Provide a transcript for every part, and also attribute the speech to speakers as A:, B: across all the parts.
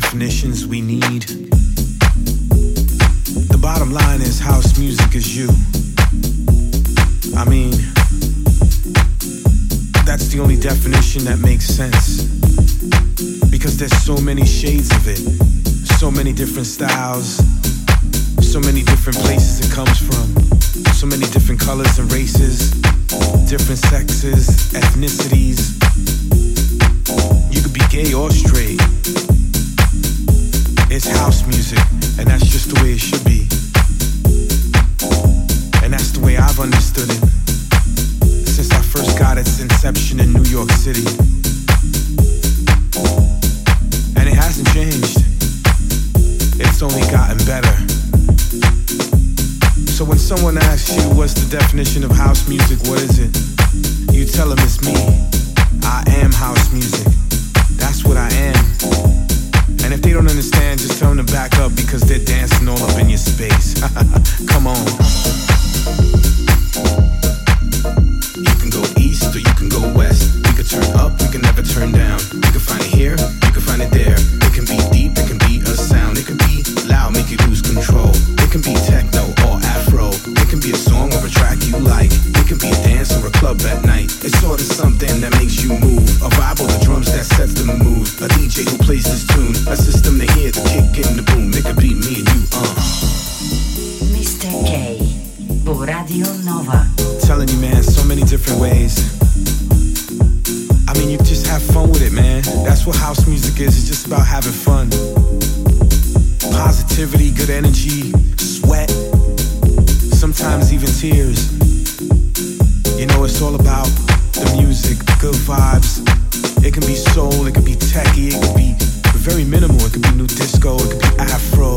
A: definitions we need. The bottom line is house music is you. I mean, that's the only definition that makes sense. Because there's so many shades of it, so many different styles, so many different places it comes from, so many different colors and races, different sexes, ethnicities. You could be gay or straight. It's house music, and that's just the way it should be. And that's the way I've understood it since I first got its inception in New York City. And it hasn't changed, it's only gotten better. So when someone asks you what's the definition of house music, what is it? You tell them it's me. I am house music. That's what I am. They don't understand, just tell them to back up because they're dancing all up in your space. Come on. Positivity, good energy, sweat, sometimes even tears. You know, it's all about the music, the good vibes. It can be soul, it can be techie, it can be very minimal. It can be new disco, it can be afro.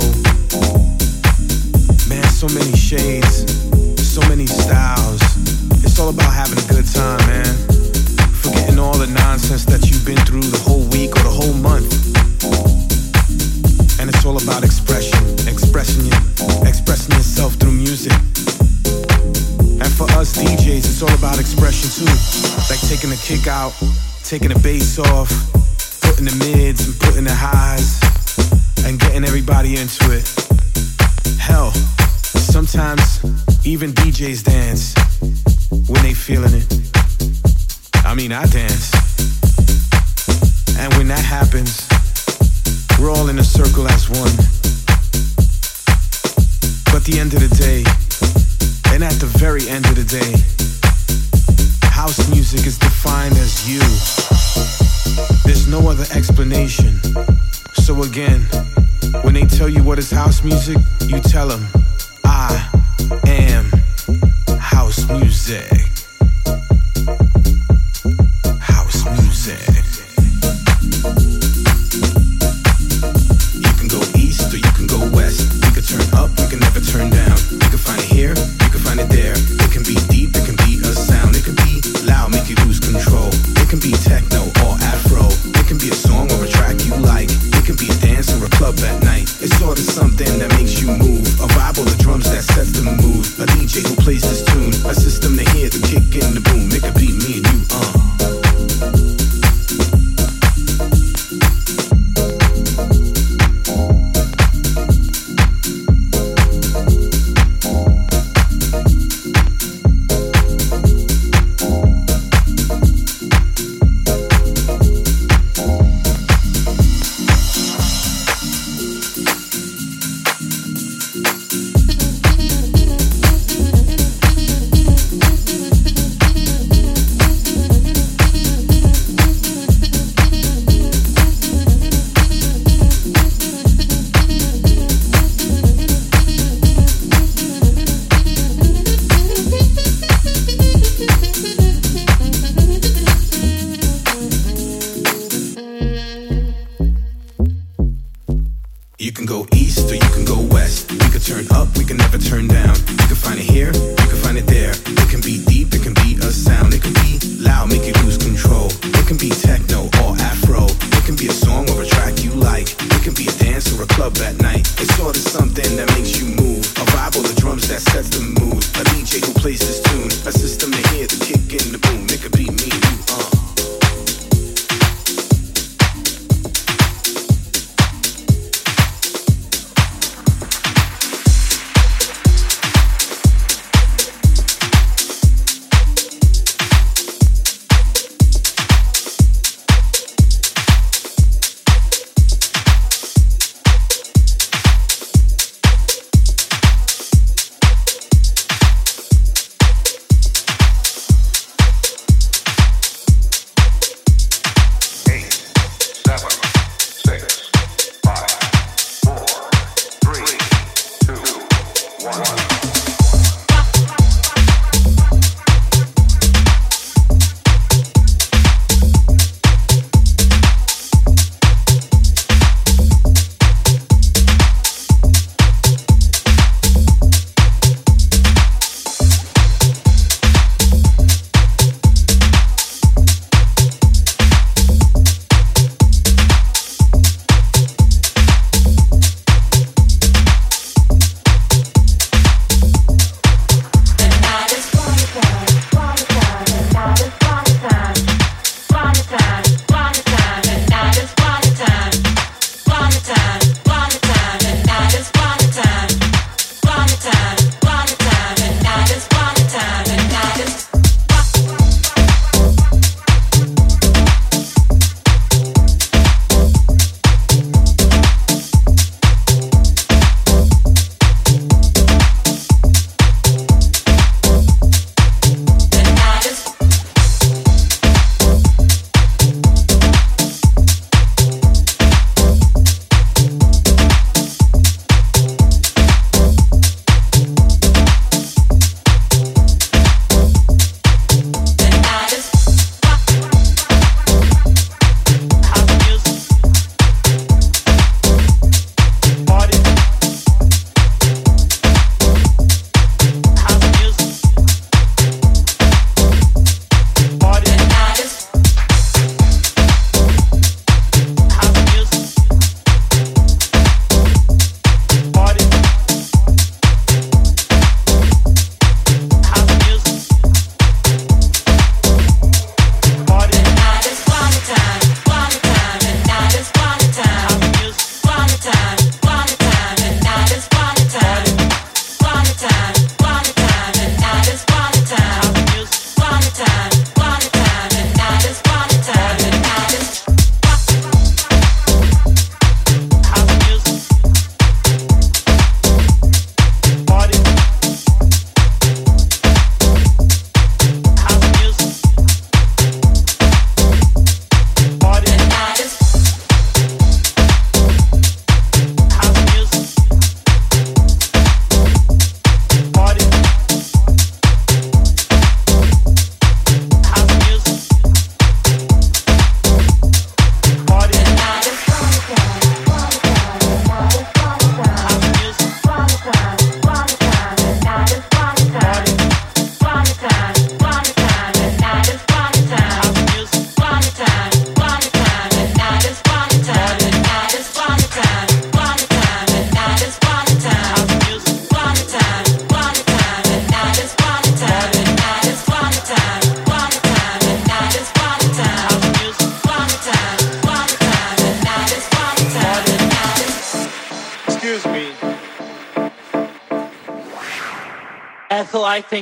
A: Man, so many shades, so many styles. It's all about having a good time, man. Forgetting all the nonsense that you've been through the whole week or the whole month. It's all about expression, expressing you, expressing yourself through music. And for us DJs, it's all about expression too. Like taking the kick out, taking the bass off, putting the mids and putting the highs, and getting everybody into it. Hell, sometimes even DJs dance when they feeling it. I mean, I dance. And when that happens, we're all in a circle as one. But the end of the day, and at the very end of the day, house music is defined as you. There's no other explanation. So again, when they tell you what is house music, you tell them, I am house music.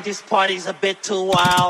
A: This
B: party's a bit too wild.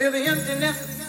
C: Baby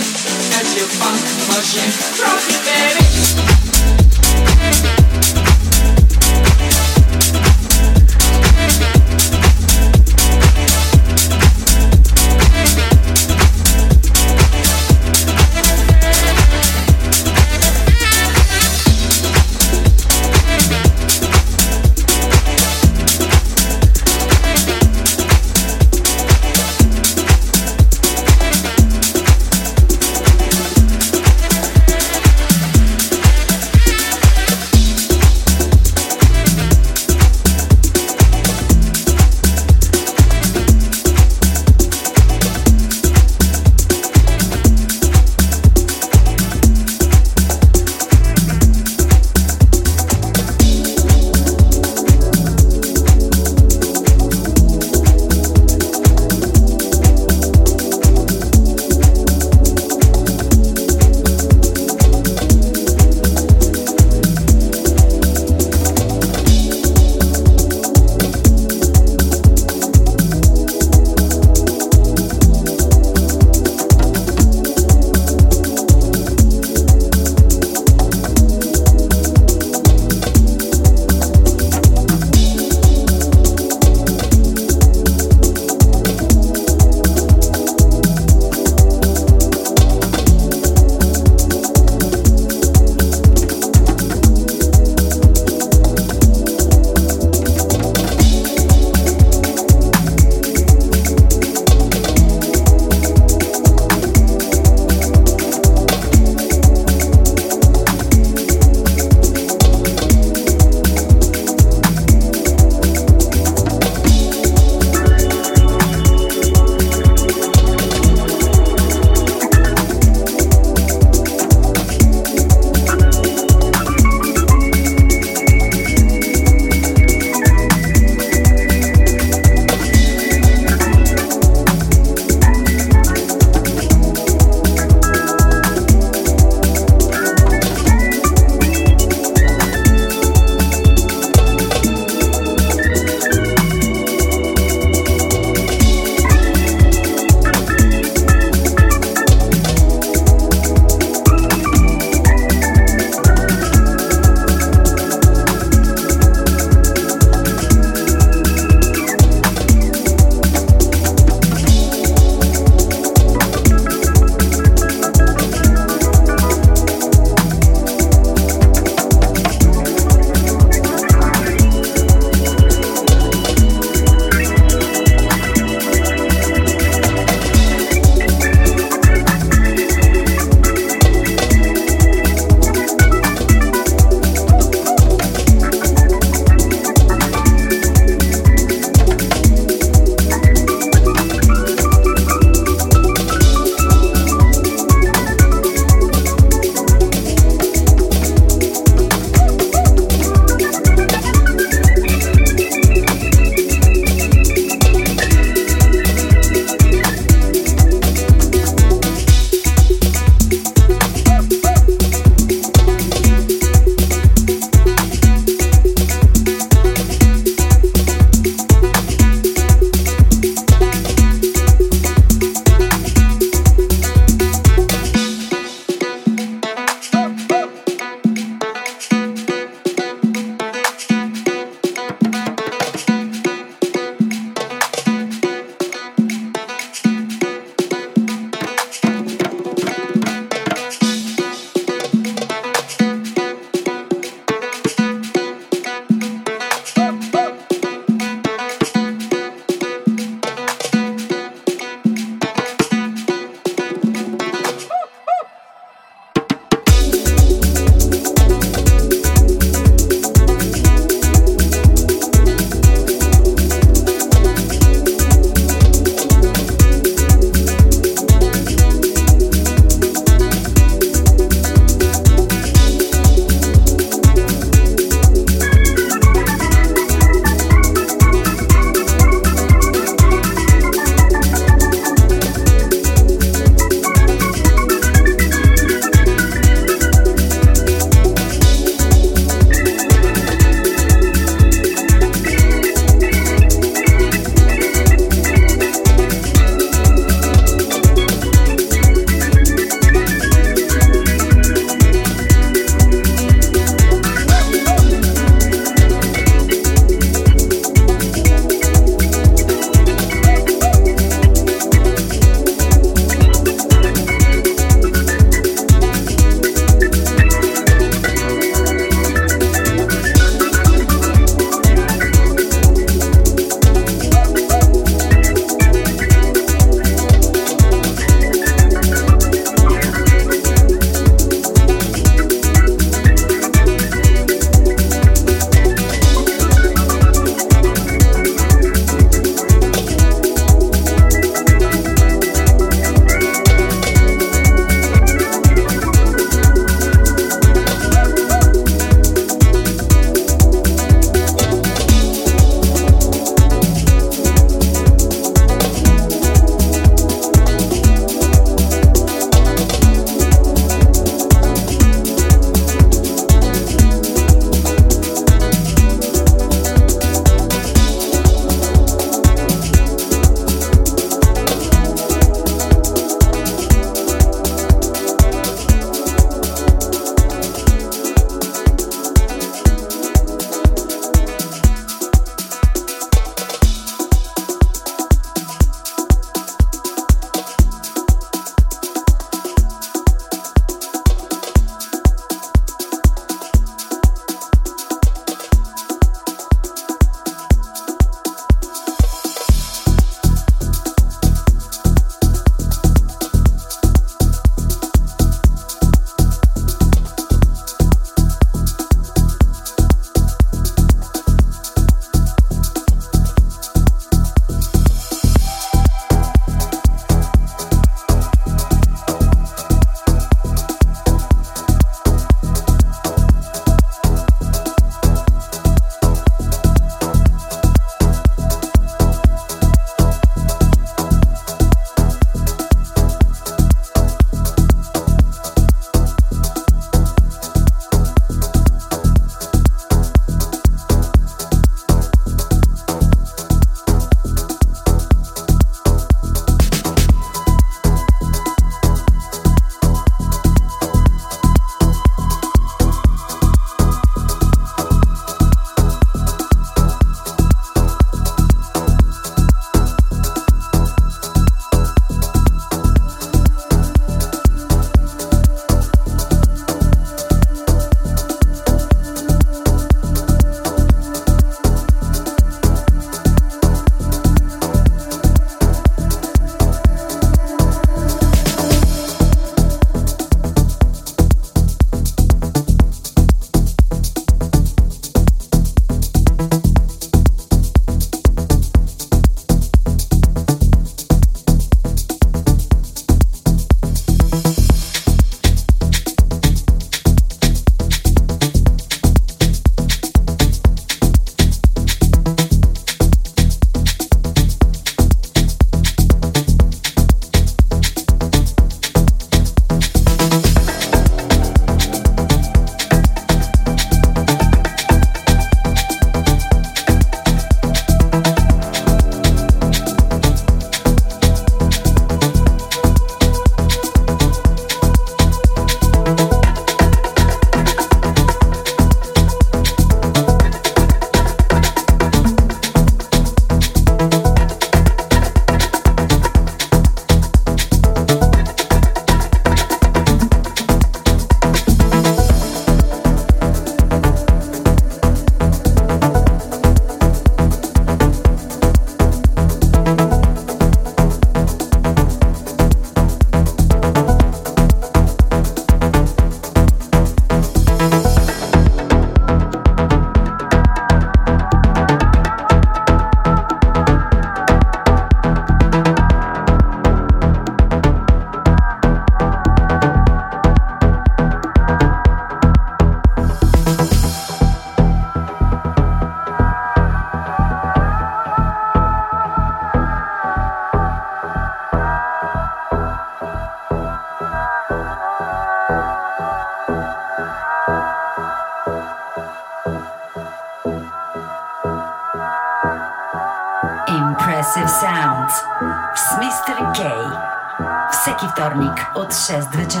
D: 6
C: večer.